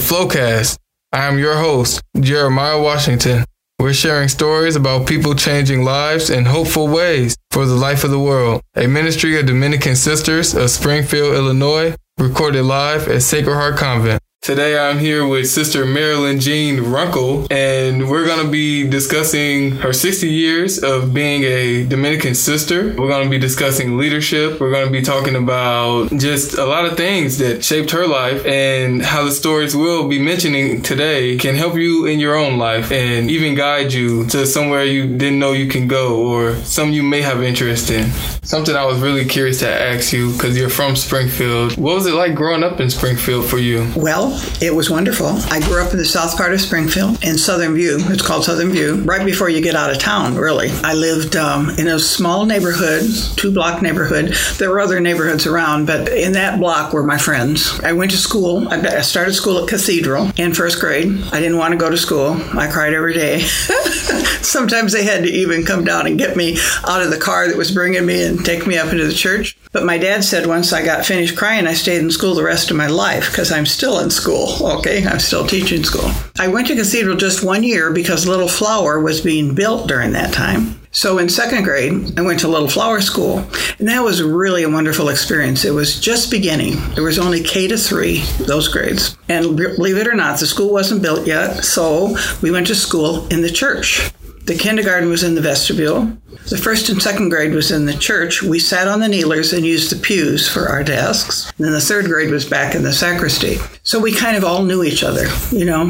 Flowcast. I am your host, Jeremiah Washington. We're sharing stories about people changing lives in hopeful ways for the life of the world. A ministry of Dominican Sisters of Springfield, Illinois, recorded live at Sacred Heart Convent. Today I'm here with Sister Marilyn Jean Runkle, and we're going to be discussing her 60 years of being a Dominican sister. We're going to be discussing leadership. We're going to be talking about just a lot of things that shaped her life and how the stories we'll be mentioning today can help you in your own life and even guide you to somewhere you didn't know you can go or some you may have interest in. Something I was really curious to ask you because you're from Springfield. What was it like growing up in Springfield for you? Well, it was wonderful. I grew up in the south part of Springfield in Southern View. It's called Southern View, right before you get out of town, really. I lived um, in a small neighborhood, two block neighborhood. There were other neighborhoods around, but in that block were my friends. I went to school. I started school at Cathedral in first grade. I didn't want to go to school. I cried every day. Sometimes they had to even come down and get me out of the car that was bringing me and take me up into the church. But my dad said once I got finished crying, I stayed in school the rest of my life because I'm still in school. Okay, I'm still teaching school. I went to Cathedral just one year because Little Flower was being built during that time. So in second grade, I went to Little Flower School, and that was really a wonderful experience. It was just beginning. There was only K to three, those grades. And believe it or not, the school wasn't built yet, so we went to school in the church. The kindergarten was in the vestibule. The first and second grade was in the church. We sat on the kneelers and used the pews for our desks. And then the third grade was back in the sacristy. So we kind of all knew each other, you know.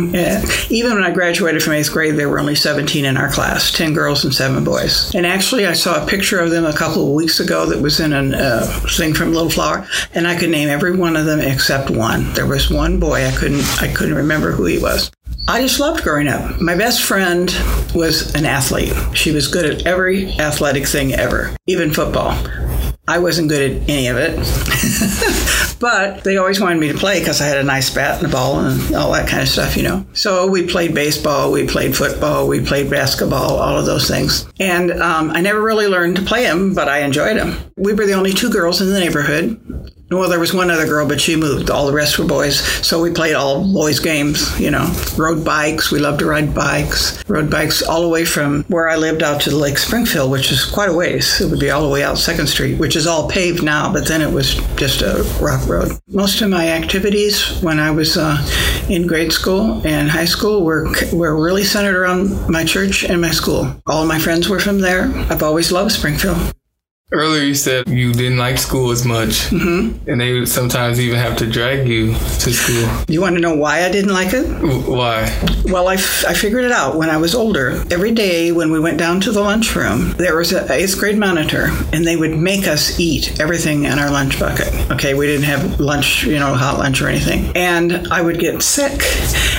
Even when I graduated from eighth grade, there were only 17 in our class 10 girls and seven boys. And actually, I saw a picture of them a couple of weeks ago that was in a uh, thing from Little Flower, and I could name every one of them except one. There was one boy I couldn't I couldn't remember who he was. I just loved growing up. My best friend was an athlete. She was good at every athletic thing ever, even football. I wasn't good at any of it, but they always wanted me to play because I had a nice bat and a ball and all that kind of stuff, you know. So we played baseball, we played football, we played basketball, all of those things. And um, I never really learned to play them, but I enjoyed them. We were the only two girls in the neighborhood. Well, there was one other girl, but she moved. All the rest were boys. So we played all boys' games, you know, rode bikes. We loved to ride bikes. Rode bikes all the way from where I lived out to Lake Springfield, which is quite a ways. It would be all the way out Second Street, which is all paved now, but then it was just a rock road. Most of my activities when I was uh, in grade school and high school were, were really centered around my church and my school. All my friends were from there. I've always loved Springfield. Earlier, you said you didn't like school as much, mm-hmm. and they would sometimes even have to drag you to school. You want to know why I didn't like it? Why? Well, I, f- I figured it out when I was older. Every day when we went down to the lunchroom, there was an eighth grade monitor, and they would make us eat everything in our lunch bucket. Okay, we didn't have lunch, you know, hot lunch or anything. And I would get sick.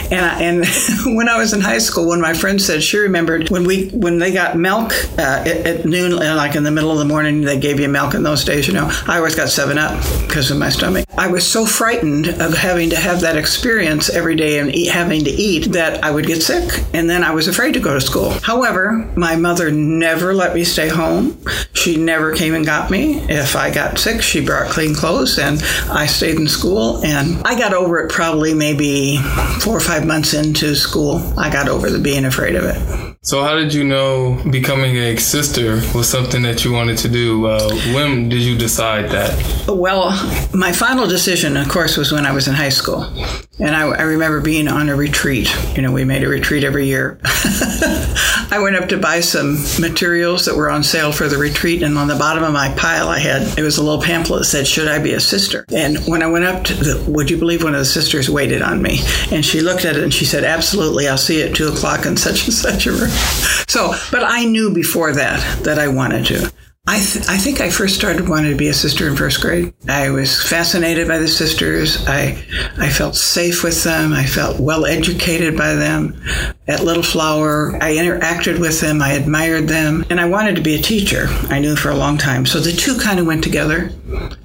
And, I, and when I was in high school, one of my friends said she remembered when we when they got milk uh, at, at noon, like in the middle of the morning they gave you milk in those days, you know, I always got 7 Up because of my stomach. I was so frightened of having to have that experience every day and eat, having to eat that I would get sick. And then I was afraid to go to school. However, my mother never let me stay home. She never came and got me. If I got sick, she brought clean clothes and I stayed in school. And I got over it probably maybe four or five months into school. I got over the being afraid of it. So, how did you know becoming a sister was something that you wanted to do? Uh, when did you decide that? Well, my final decision, of course, was when I was in high school. And I, I remember being on a retreat. You know, we made a retreat every year. I went up to buy some materials that were on sale for the retreat, and on the bottom of my pile, I had it was a little pamphlet that said, "Should I be a sister?" And when I went up to the, would you believe one of the sisters waited on me, and she looked at it and she said, "Absolutely, I'll see you at two o'clock in such and such a room." So, but I knew before that that I wanted to. I, th- I think I first started wanting to be a sister in first grade. I was fascinated by the sisters. I, I felt safe with them. I felt well educated by them. At Little Flower, I interacted with them. I admired them. And I wanted to be a teacher. I knew for a long time. So the two kind of went together.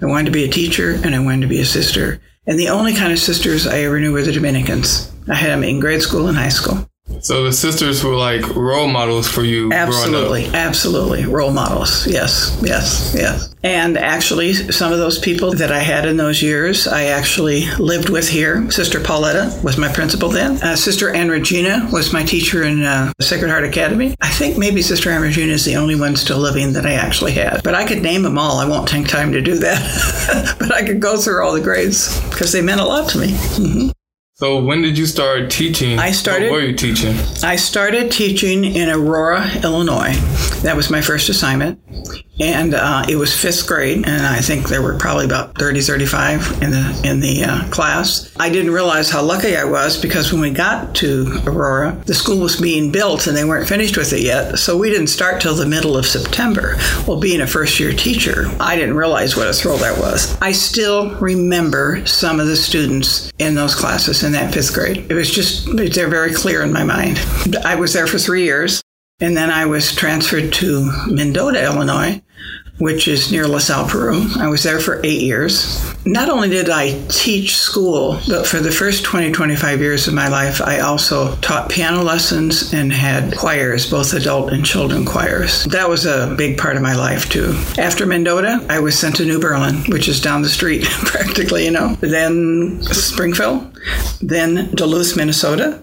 I wanted to be a teacher and I wanted to be a sister. And the only kind of sisters I ever knew were the Dominicans. I had them in grade school and high school. So the sisters were like role models for you. Absolutely, absolutely role models. Yes, yes, yes. And actually, some of those people that I had in those years, I actually lived with here. Sister Pauletta was my principal then. Uh, Sister Ann Regina was my teacher in uh, Sacred Heart Academy. I think maybe Sister Ann Regina is the only one still living that I actually had. But I could name them all. I won't take time to do that. but I could go through all the grades because they meant a lot to me. Mm-hmm. So when did you start teaching? I started. What were you teaching? I started teaching in Aurora, Illinois. That was my first assignment, and uh, it was fifth grade, and I think there were probably about 30, 35 in the in the uh, class. I didn't realize how lucky I was because when we got to Aurora, the school was being built and they weren't finished with it yet, so we didn't start till the middle of September. Well, being a first year teacher, I didn't realize what a thrill that was. I still remember some of the students in those classes in that fifth grade. It was just, they're very clear in my mind. I was there for three years, and then I was transferred to Mendota, Illinois, which is near LaSalle, Peru. I was there for eight years. Not only did I teach school, but for the first 20, 25 years of my life, I also taught piano lessons and had choirs, both adult and children choirs. That was a big part of my life, too. After Mendota, I was sent to New Berlin, which is down the street, practically, you know. Then Springfield, then Duluth, Minnesota,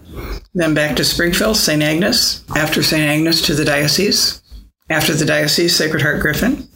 then back to Springfield, St. Agnes, after St. Agnes to the diocese, after the diocese, Sacred Heart Griffin,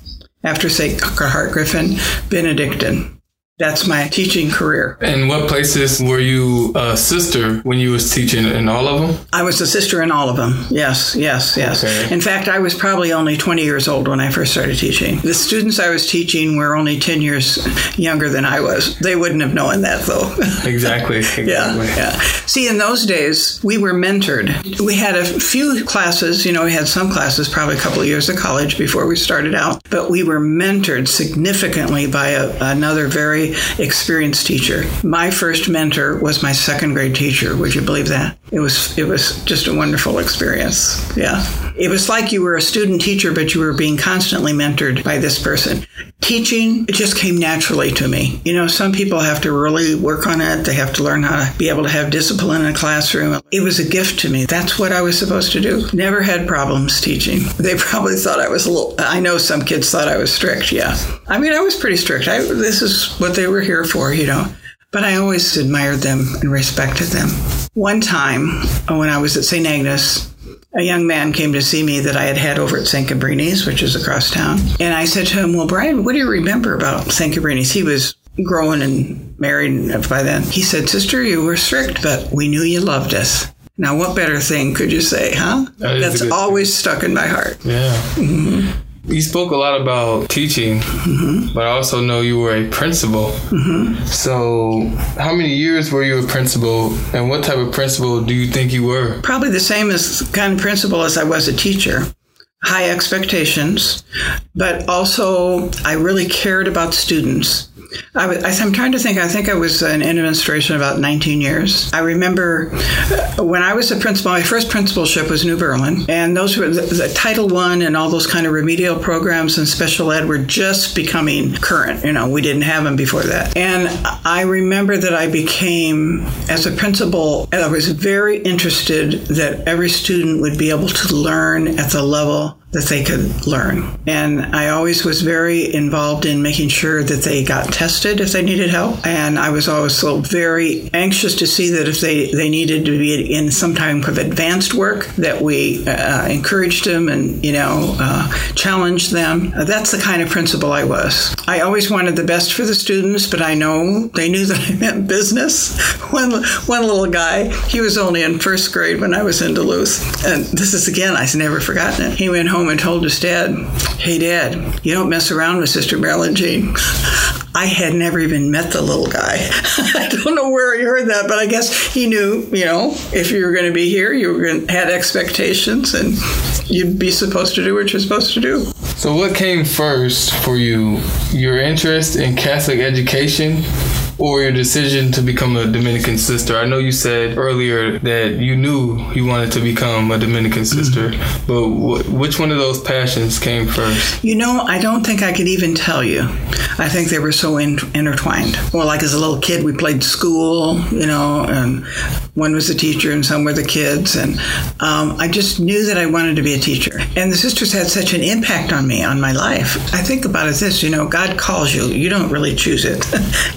after Sacred Heart Griffin, Benedictine. That's my teaching career. And what places were you a sister when you was teaching in all of them? I was a sister in all of them. Yes, yes, yes. Okay. In fact, I was probably only 20 years old when I first started teaching. The students I was teaching were only 10 years younger than I was. They wouldn't have known that though. Exactly. exactly. Yeah, yeah. See, in those days, we were mentored. We had a few classes, you know, we had some classes, probably a couple of years of college before we started out, but we were mentored significantly by a, another very experienced teacher. My first mentor was my second grade teacher. Would you believe that? It was it was just a wonderful experience. Yeah. It was like you were a student teacher, but you were being constantly mentored by this person. Teaching, it just came naturally to me. You know, some people have to really work on it. They have to learn how to be able to have discipline in a classroom. It was a gift to me. That's what I was supposed to do. Never had problems teaching. They probably thought I was a little, I know some kids thought I was strict. Yeah. I mean, I was pretty strict. I, this is what they were here for, you know. But I always admired them and respected them. One time when I was at St. Agnes, a young man came to see me that I had had over at St. Cabrini's, which is across town. And I said to him, Well, Brian, what do you remember about St. Cabrini's? He was grown and married by then. He said, Sister, you were strict, but we knew you loved us. Now, what better thing could you say, huh? That That's always stuck in my heart. Yeah. Mm-hmm. You spoke a lot about teaching, but I also know you were a principal. Mm-hmm. So, how many years were you a principal, and what type of principal do you think you were? Probably the same as kind of principal as I was a teacher. High expectations, but also I really cared about students. I I'm trying to think. I think I was in administration about 19 years. I remember uh, when I was a principal. My first principalship was New Berlin, and those were the, the Title One and all those kind of remedial programs and special ed were just becoming current. You know, we didn't have them before that. And I remember that I became, as a principal, I was very interested that every student would be able to learn at the level now that they could learn. And I always was very involved in making sure that they got tested if they needed help. And I was always so very anxious to see that if they, they needed to be in some type of advanced work, that we uh, encouraged them and, you know, uh, challenged them. Uh, that's the kind of principal I was. I always wanted the best for the students, but I know they knew that I meant business. One, one little guy, he was only in first grade when I was in Duluth. And this is again, I've never forgotten it. He went home and told his dad, Hey, dad, you don't mess around with Sister Marilyn Jean. I had never even met the little guy. I don't know where he heard that, but I guess he knew, you know, if you were going to be here, you were going to had expectations and you'd be supposed to do what you're supposed to do. So, what came first for you? Your interest in Catholic education or your decision to become a Dominican sister? I know you said earlier that you knew you wanted to become a Dominican mm-hmm. sister, but wh- which one of those passions came first? You know, I don't think I could even tell you. I think they were so in, intertwined. Well, like as a little kid, we played school, you know, and One was the teacher, and some were the kids. And um, I just knew that I wanted to be a teacher. And the sisters had such an impact on me, on my life. I think about it this you know, God calls you, you don't really choose it.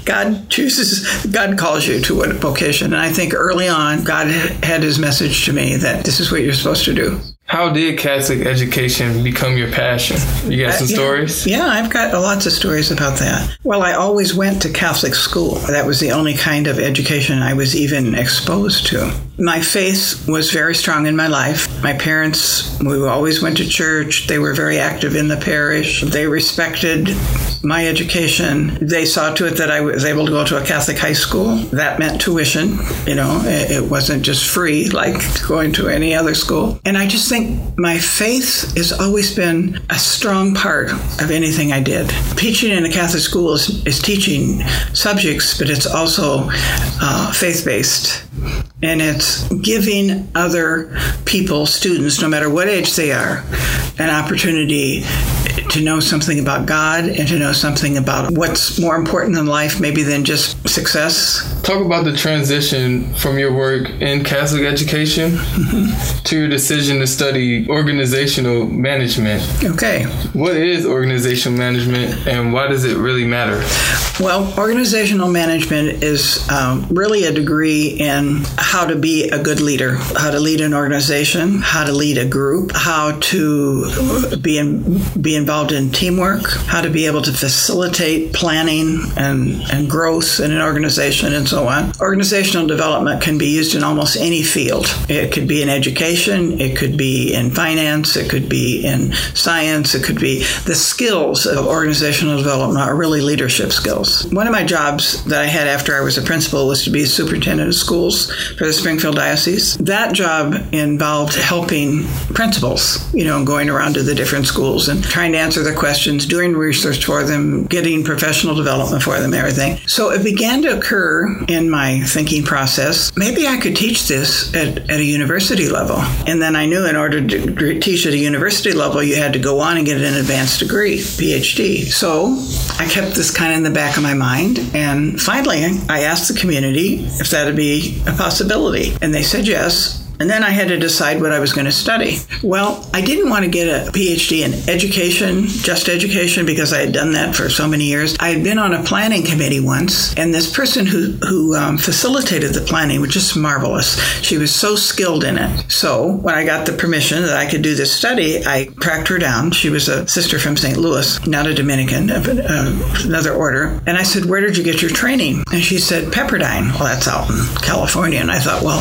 God chooses, God calls you to what vocation. And I think early on, God had his message to me that this is what you're supposed to do. How did Catholic education become your passion? You got some uh, stories? Yeah, I've got lots of stories about that. Well, I always went to Catholic school. That was the only kind of education I was even exposed to. My faith was very strong in my life. My parents, we always went to church. They were very active in the parish. They respected my education. They saw to it that I was able to go to a Catholic high school. That meant tuition. You know, it wasn't just free like going to any other school. And I just think think my faith has always been a strong part of anything I did. Teaching in a Catholic school is, is teaching subjects, but it's also uh, faith based. And it's giving other people, students, no matter what age they are, an opportunity to know something about God and to know something about what's more important in life, maybe than just success. Talk about the transition from your work in Catholic education to your decision to study organizational management. Okay. What is organizational management and why does it really matter? Well, organizational management is um, really a degree in how to be a good leader, how to lead an organization, how to lead a group, how to be in, be involved in teamwork, how to be able to facilitate planning and, and growth in an organization, and so on. Organizational development can be used in almost any field. It could be in education, it could be in finance, it could be in science, it could be the skills of organizational development are really leadership skills. One of my jobs that I had after I was a principal was to be superintendent of schools for the Springfield Diocese. That job involved helping principals, you know, going around to the different schools and trying to answer their questions, doing research for them, getting professional development for them, everything. So it began to occur in my thinking process maybe I could teach this at, at a university level. And then I knew in order to teach at a university level, you had to go on and get an advanced degree, PhD. So I kept this kind of in the back of my mind. And finally, I asked the community if that'd be a possibility. And they said yes. And then I had to decide what I was going to study. Well, I didn't want to get a PhD in education, just education, because I had done that for so many years. I had been on a planning committee once, and this person who, who um, facilitated the planning was just marvelous. She was so skilled in it. So when I got the permission that I could do this study, I tracked her down. She was a sister from St. Louis, not a Dominican, uh, another order. And I said, Where did you get your training? And she said, Pepperdine. Well, that's out in California. And I thought, Well,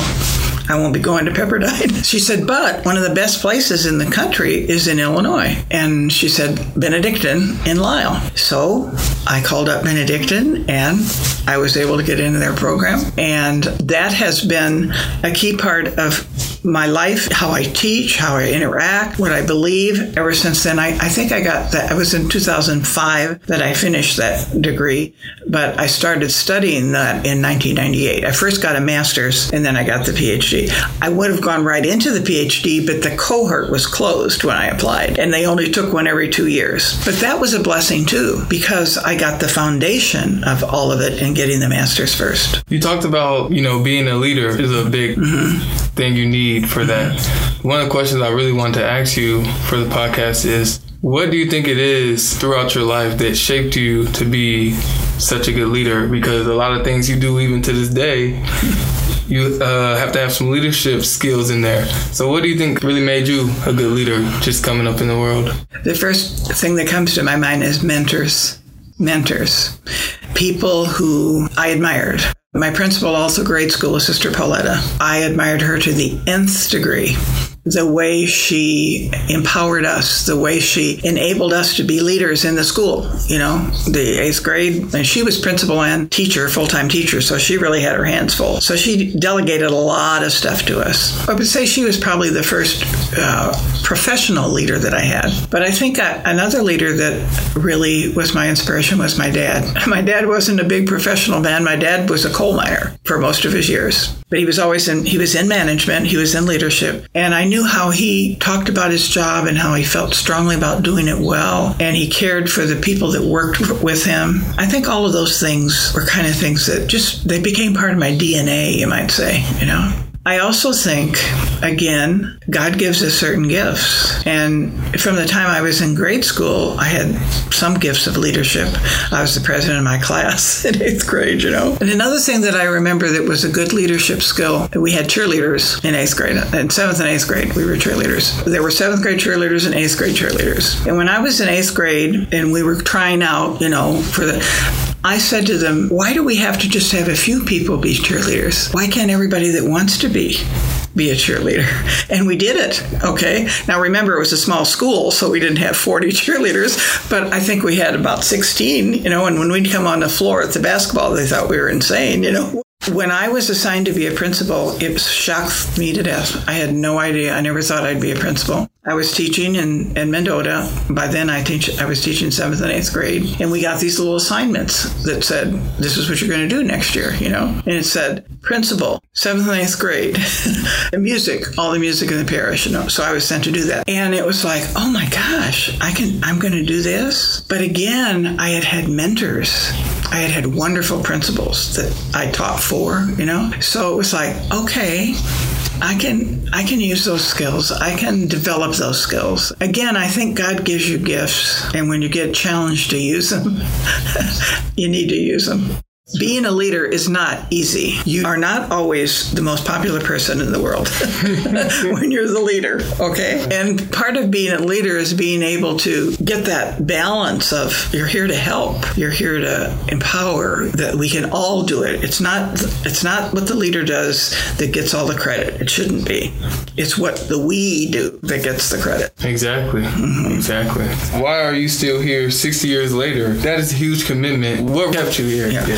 I won't be going to Pepperdine. She said, but one of the best places in the country is in Illinois. And she said, Benedictine in Lisle. So I called up Benedictine and I was able to get into their program. And that has been a key part of my life, how I teach, how I interact, what I believe. Ever since then, I, I think I got that. I was in 2005 that I finished that degree, but I started studying that in 1998. I first got a master's and then I got the PhD. I would have gone right into the PhD, but the cohort was closed when I applied and they only took one every two years. But that was a blessing too, because I got the foundation of all of it and getting the master's first. You talked about, you know, being a leader is a big mm-hmm. thing you need for that. One of the questions I really want to ask you for the podcast is what do you think it is throughout your life that shaped you to be such a good leader? Because a lot of things you do, even to this day, you uh, have to have some leadership skills in there. So, what do you think really made you a good leader just coming up in the world? The first thing that comes to my mind is mentors. Mentors. People who I admired. My principal, also grade school, was Sister Pauletta. I admired her to the nth degree the way she empowered us, the way she enabled us to be leaders in the school. You know, the eighth grade, and she was principal and teacher, full time teacher, so she really had her hands full. So she delegated a lot of stuff to us. I would say she was probably the first uh, professional leader that I had. But I think I, another leader that really was my inspiration was my dad. My dad wasn't a big professional man. My dad was a coal miner for most of his years. But he was always in he was in management, he was in leadership, and I knew how he talked about his job and how he felt strongly about doing it well, and he cared for the people that worked with him. I think all of those things were kind of things that just they became part of my DNA, you might say, you know. I also think, again, God gives us certain gifts. And from the time I was in grade school, I had some gifts of leadership. I was the president of my class in eighth grade, you know. And another thing that I remember that was a good leadership skill, we had cheerleaders in eighth grade. In seventh and eighth grade, we were cheerleaders. There were seventh grade cheerleaders and eighth grade cheerleaders. And when I was in eighth grade and we were trying out, you know, for the I said to them, why do we have to just have a few people be cheerleaders? Why can't everybody that wants to be be a cheerleader? And we did it. Okay. Now remember, it was a small school, so we didn't have 40 cheerleaders, but I think we had about 16, you know, and when we'd come on the floor at the basketball, they thought we were insane, you know. When I was assigned to be a principal, it shocked me to death. I had no idea. I never thought I'd be a principal. I was teaching in, in Mendota. By then, I teach. I was teaching seventh and eighth grade, and we got these little assignments that said, "This is what you're going to do next year," you know. And it said, "Principal, seventh and eighth grade, and music, all the music in the parish." You know. So I was sent to do that, and it was like, "Oh my gosh, I can! I'm going to do this." But again, I had had mentors. I had had wonderful principals that I taught for, you know. So it was like, okay, I can I can use those skills. I can develop those skills. Again, I think God gives you gifts, and when you get challenged to use them, you need to use them. Being a leader is not easy. You are not always the most popular person in the world when you're the leader, okay? And part of being a leader is being able to get that balance of you're here to help, you're here to empower that we can all do it. It's not it's not what the leader does that gets all the credit. It shouldn't be. It's what the we do that gets the credit. Exactly. Mm-hmm. Exactly. Why are you still here 60 years later? That is a huge commitment. What kept you here? Yeah. yeah.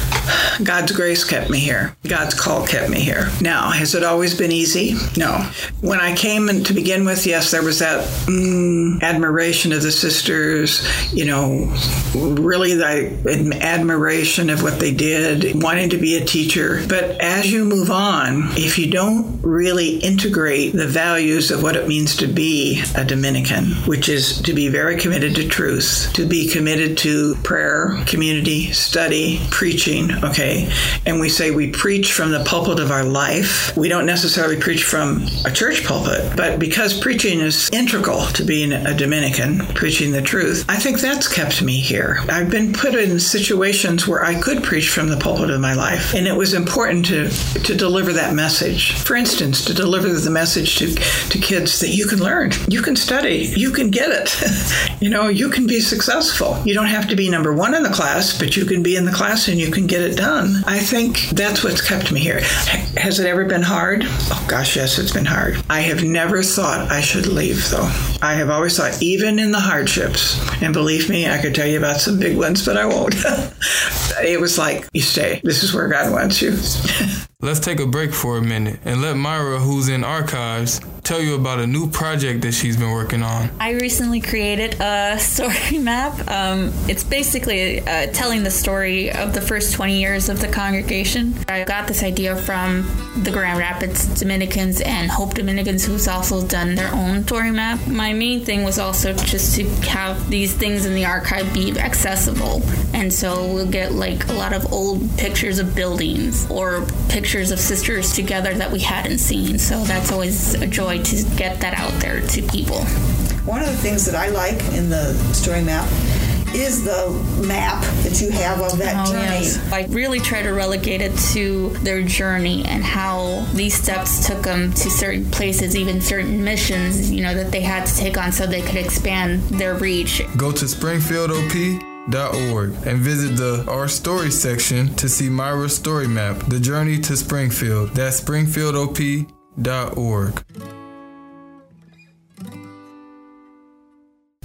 God's grace kept me here. God's call kept me here. Now, has it always been easy? No. When I came in to begin with, yes, there was that mm, admiration of the sisters, you know, really the admiration of what they did, wanting to be a teacher. But as you move on, if you don't really integrate the values of what it means to be a Dominican, which is to be very committed to truth, to be committed to prayer, community, study, preaching, okay? And we say we preach from the pulpit of our life. We don't necessarily preach from a church pulpit, but because preaching is integral to being a Dominican, preaching the truth, I think that's kept me here. I've been put in situations where I could preach from the pulpit of my life, and it was important to, to deliver that message. For instance, to deliver the message to, to kids that you can learn, you can study, you can get it. you know, you can be successful. You don't have to be number one in the class, but you can be in the class and you can get it done. I think that's what's kept me here. Has it ever been hard? Oh gosh, yes, it's been hard. I have never thought I should leave though. I have always thought, even in the hardships, and believe me, I could tell you about some big ones, but I won't. it was like, you stay. This is where God wants you. Let's take a break for a minute and let Myra, who's in archives, tell you about a new project that she's been working on. I recently created a story map. Um, it's basically uh, telling the story of the first 20 years of the congregation. I got this idea from the Grand Rapids Dominicans and Hope Dominicans, who's also done their own story map. My main thing was also just to have these things in the archive be accessible. And so we'll get like a lot of old pictures of buildings or pictures pictures of sisters together that we hadn't seen. So that's always a joy to get that out there to people. One of the things that I like in the story map is the map that you have of that oh, journey. Yes. I really try to relegate it to their journey and how these steps took them to certain places, even certain missions, you know, that they had to take on so they could expand their reach. Go to Springfield OP Org and visit the Our Story section to see Myra's story map, The Journey to Springfield. That's springfieldop.org.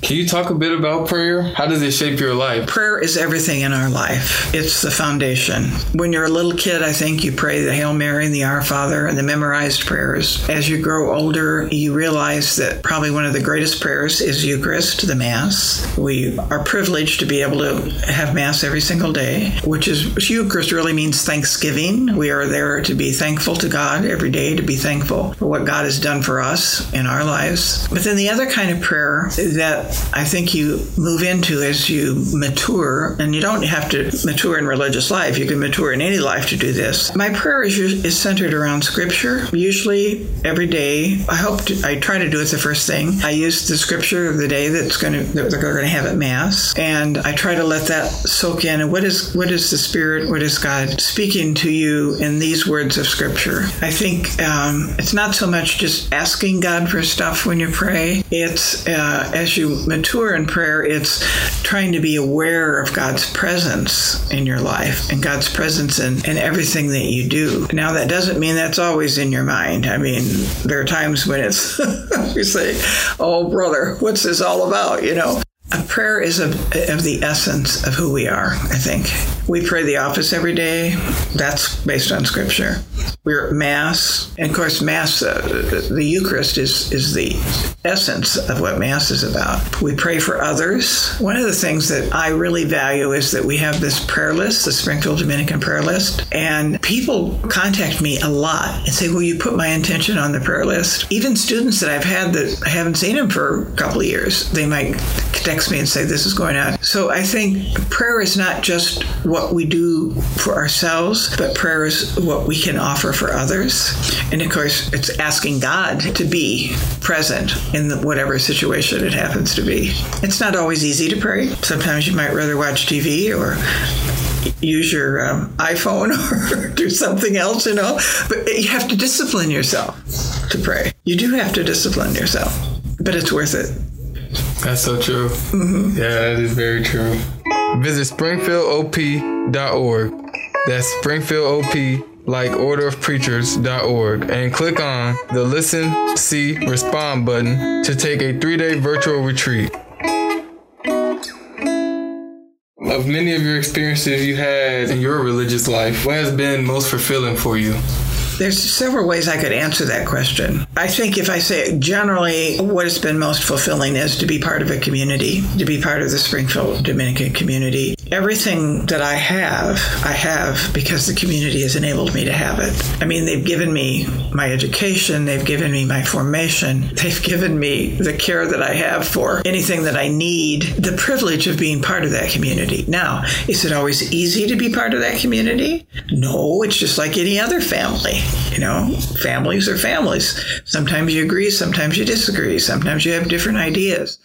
Can you talk a bit about prayer? How does it shape your life? Prayer is everything in our life. It's the foundation. When you're a little kid, I think you pray the Hail Mary and the Our Father and the memorized prayers. As you grow older, you realize that probably one of the greatest prayers is Eucharist, the Mass. We are privileged to be able to have Mass every single day, which is Eucharist really means thanksgiving. We are there to be thankful to God every day, to be thankful for what God has done for us in our lives. But then the other kind of prayer that I think you move into as you mature, and you don't have to mature in religious life. You can mature in any life to do this. My prayer is, is centered around Scripture. Usually, every day, I hope to, I try to do it the first thing. I use the Scripture of the day that's going to that they're going to have at Mass, and I try to let that soak in. And what is what is the Spirit? What is God speaking to you in these words of Scripture? I think um, it's not so much just asking God for stuff when you pray. It's uh, as you mature in prayer, it's trying to be aware of God's presence in your life and God's presence in, in everything that you do. Now, that doesn't mean that's always in your mind. I mean, there are times when it's, you say, oh, brother, what's this all about? You know, a prayer is of, of the essence of who we are, I think. We pray the office every day. That's based on scripture. We're at Mass. And of course, Mass, uh, the Eucharist is, is the essence of what Mass is about. We pray for others. One of the things that I really value is that we have this prayer list, the Springfield Dominican prayer list. And people contact me a lot and say, Will you put my intention on the prayer list? Even students that I've had that I haven't seen them for a couple of years, they might text me and say, This is going on. So I think prayer is not just what we do for ourselves, but prayer is what we can offer for others. And of course, it's asking God to be present in whatever situation it happens to be. It's not always easy to pray. Sometimes you might rather watch TV or use your um, iPhone or do something else, you know. But you have to discipline yourself to pray. You do have to discipline yourself, but it's worth it. That's so true. Mm-hmm. Yeah, that is very true. Visit springfieldop.org. That's Springfield OP like orderofpreachers.org and click on the listen, see, respond button to take a three-day virtual retreat. Of many of your experiences you had in your religious life, what has been most fulfilling for you? There's several ways I could answer that question. I think if I say generally what has been most fulfilling is to be part of a community, to be part of the Springfield Dominican community. Everything that I have, I have because the community has enabled me to have it. I mean, they've given me my education, they've given me my formation, they've given me the care that I have for anything that I need, the privilege of being part of that community. Now, is it always easy to be part of that community? No, it's just like any other family. You know, families are families. Sometimes you agree, sometimes you disagree, sometimes you have different ideas.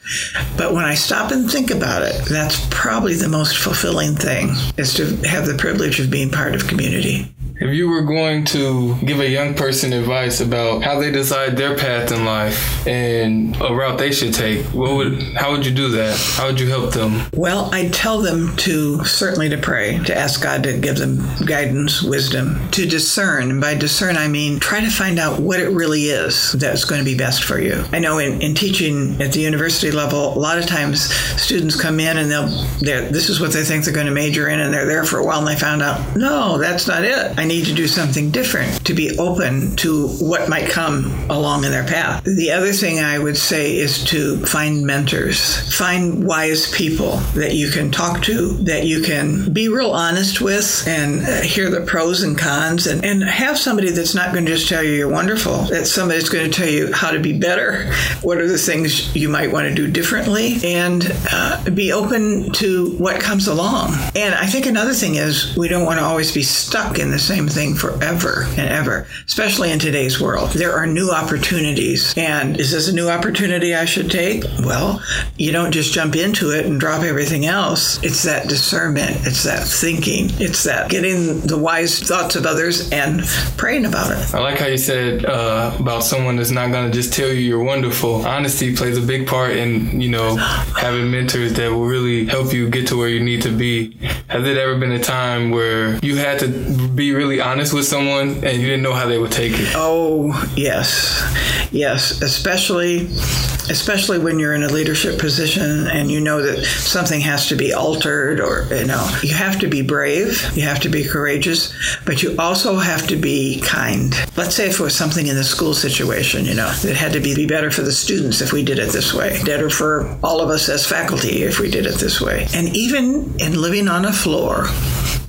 But when I stop and think about it, that's probably the most fulfilling thing is to have the privilege of being part of community. If you were going to give a young person advice about how they decide their path in life and a route they should take, what would how would you do that? How would you help them? Well, I'd tell them to certainly to pray, to ask God to give them guidance, wisdom, to discern. And by discern, I mean try to find out what it really is that's going to be best for you. I know in, in teaching at the university level, a lot of times students come in and they'll this is what they think they're going to major in, and they're there for a while and they found out no, that's not it. I need to do something different, to be open to what might come along in their path. The other thing I would say is to find mentors, find wise people that you can talk to, that you can be real honest with and hear the pros and cons, and, and have somebody that's not going to just tell you you're wonderful, that somebody's going to tell you how to be better, what are the things you might want to do differently, and uh, be open to what comes along. And I think another thing is we don't want to always be stuck in the same thing forever and ever, especially in today's world. There are new opportunities. And is this a new opportunity I should take? Well, you don't just jump into it and drop everything else. It's that discernment, it's that thinking, it's that getting the wise thoughts of others and praying about it. I like how you said uh, about someone that's not going to just tell you you're wonderful. Honesty plays a big part in, you know, having mentors that will really help you get to where you need to be. Has it ever been a time where you had to be really honest with someone and you didn't know how they would take it. Oh, yes. Yes, especially especially when you're in a leadership position and you know that something has to be altered or you know, you have to be brave, you have to be courageous, but you also have to be kind. Let's say if it was something in the school situation, you know, that had to be, be better for the students if we did it this way, better for all of us as faculty if we did it this way. And even in living on a floor,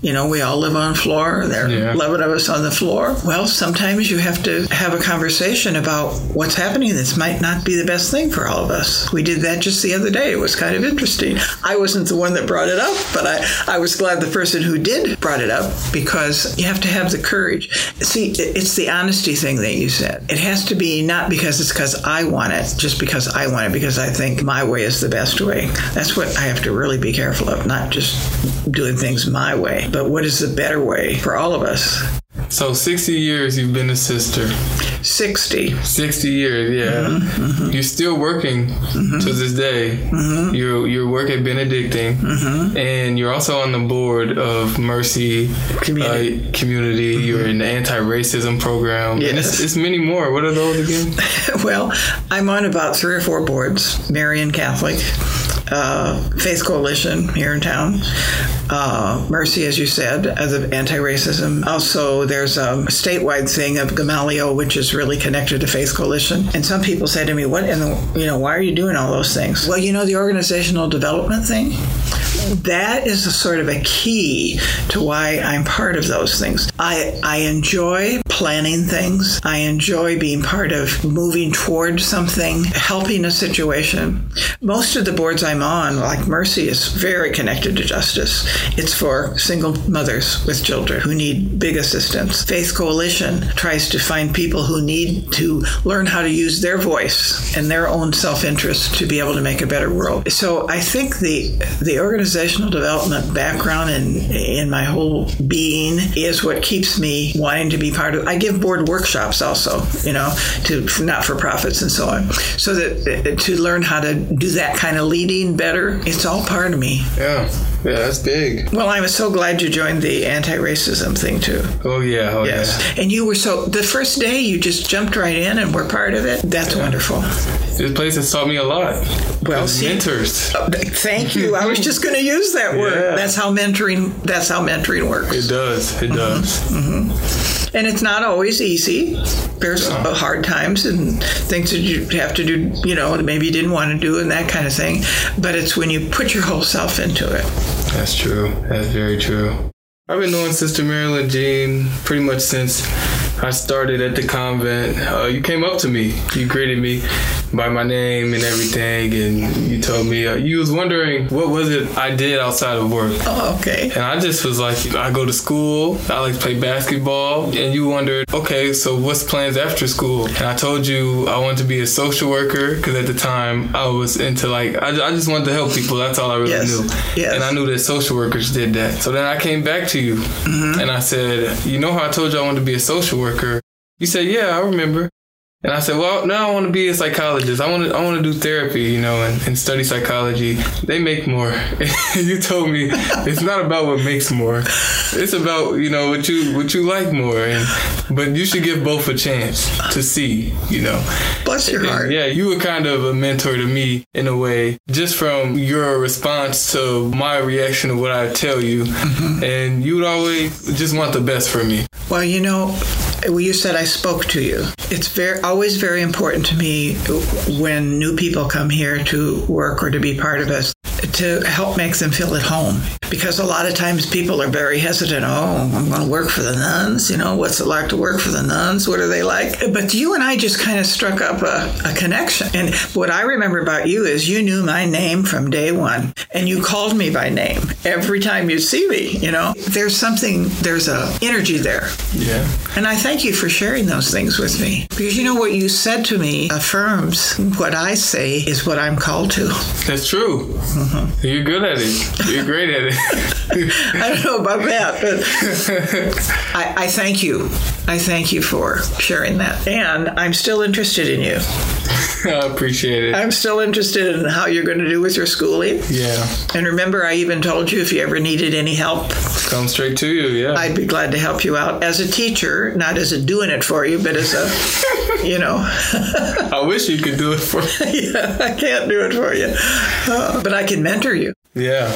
you know, we all live on floor. There are Yeah. 11 of us on the floor. Well, sometimes you have to have a conversation about what's happening. This might not be the best thing for all of us. We did that just the other day. It was kind of interesting. I wasn't the one that brought it up, but I, I was glad the person who did brought it up because you have to have the courage. See, it's the honesty thing that you said. It has to be not because it's because I want it, just because I want it, because I think my way is the best way. That's what I have to really be careful of, not just doing things my way, but what is the better way for all of us. So 60 years you've been a sister. 60. 60 years, yeah. Mm-hmm, mm-hmm. You're still working mm-hmm. to this day. You you work at Benedictine, and you're also on the board of Mercy Community. Uh, community. You're in the anti-racism program. And Yes. it's, it's many more. What are those again? Well, I'm on about three or four boards Marian Catholic, uh, Faith Coalition here in town, uh, Mercy, as you said, as of anti racism. Also, there's a statewide thing of Gamaliel, which is really connected to Faith Coalition. And some people say to me, What in the, you know, why are you doing all those things? Well, you know, the organizational development thing? that is a sort of a key to why I'm part of those things. I, I enjoy planning things. I enjoy being part of moving toward something, helping a situation. Most of the boards I'm on, like Mercy, is very connected to justice. It's for single mothers with children who need big assistance. Faith Coalition tries to find people who need to learn how to use their voice and their own self-interest to be able to make a better world. So I think the the organizational development background and in my whole being is what keeps me wanting to be part of. I give board workshops also, you know, to not for profits and so on, so that to learn how to do that kind of leading better. It's all part of me. Yeah, yeah, that's big. Well, I was so glad you joined the anti-racism thing too. Oh yeah, oh Yes. And you were so, the first day you just jumped right in and were part of it. That's wonderful. This place has taught me a lot. Well, see- mentors. Uh, thank you. I was just going to use that word. Yeah. That's how mentoring, that's how mentoring works. It does. It does. Mm-hmm. Mm-hmm. And it's not always easy. There's uh, hard times and things that you have to do, you know, that maybe you didn't want to do and that kind of thing. But it's when you put your whole self into it. That's true. That's very true. I've been knowing Sister Marilyn Jean pretty much since I started at the convent. Uh, you came up to me. You greeted me by my name and everything, and you told me uh, you was wondering what was it I did outside of work. Oh, okay. And I just was like, I go to school, I like to play basketball. And you wondered, okay, so what's plans after school? And I told you I wanted to be a social worker because at the time I was into like, I, I just wanted to help people. That's all I really Yes. knew. Yes. And I knew that social workers did that. So then I came back to you Mm-hmm. and I said, you know how I told you I wanted to be a social worker? You said, yeah, I remember. And I said, well, now I want to be a psychologist. I want to, I want to do therapy, you know, and, and study psychology. They make more. you told me it's not about what makes more. It's about, you know, what you, what you like more. And, but you should give both a chance to see, you know. Bless your And, heart. yeah, you were kind of a mentor to me in a way, just from your response to my reaction to what I tell you. Mm-hmm. And you would always just want the best for me. Well, you know, you said I spoke to you. It's very always very important to me when new people come here to work or to be part of us to help make them feel at home. Because a lot of times people are very hesitant. Oh, I'm going to work for the nuns. You know, what's it like to work for the nuns? What are they like? But you and I just kind of struck up a, a connection. And what I remember about you is you knew my name from day one, and you called me by name every time you see me. You know, there's something, there's a energy there. Yeah. And I thank you for sharing those things with me. Because you know what you said to me affirms what I say is what I'm called to. That's true. You're good at it. You're great at it. I don't know about that, but I, I thank you. I thank you for sharing that. And I'm still interested in you. I appreciate it. I'm still interested in how you're going to do with your schooling. Yeah. And remember, I even told you if you ever needed any help Come straight to you, yeah. I'd be glad to help you out as a teacher, not as a doing it for you, but as a, you know. I wish you could do it for me. yeah, I can't do it for you, uh, but I can mentor you. Yeah.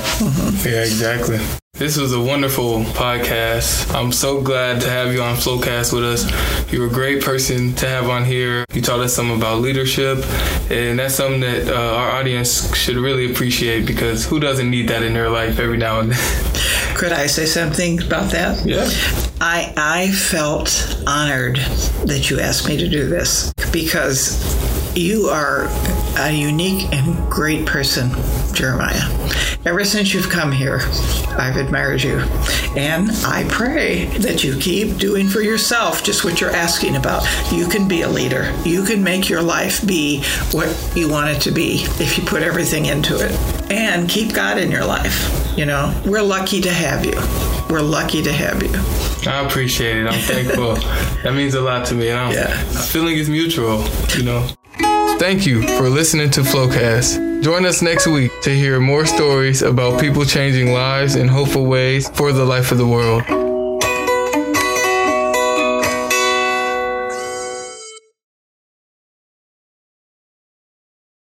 Yeah, exactly. This was a wonderful podcast. I'm so glad to have you on Flowcast with us. You're a great person to have on here. You taught us something about leadership, and that's something that uh, our audience should really appreciate because who doesn't need that in their life every now and then? Could I say something about that? Yeah. I I felt honored that you asked me to do this because you are a unique and great person, Jeremiah. Ever since you've come here, I've admired you. And I pray that you keep doing for yourself just what you're asking about. You can be a leader. You can make your life be what you want it to be if you put everything into it. And keep God in your life. You know, we're lucky to have you. We're lucky to have you. I appreciate it. I'm thankful. that means a lot to me. And I'm, Yeah. Feeling is mutual, you know. Thank you for listening to Flowcast. Join us next week to hear more stories about people changing lives in hopeful ways for the life of the world.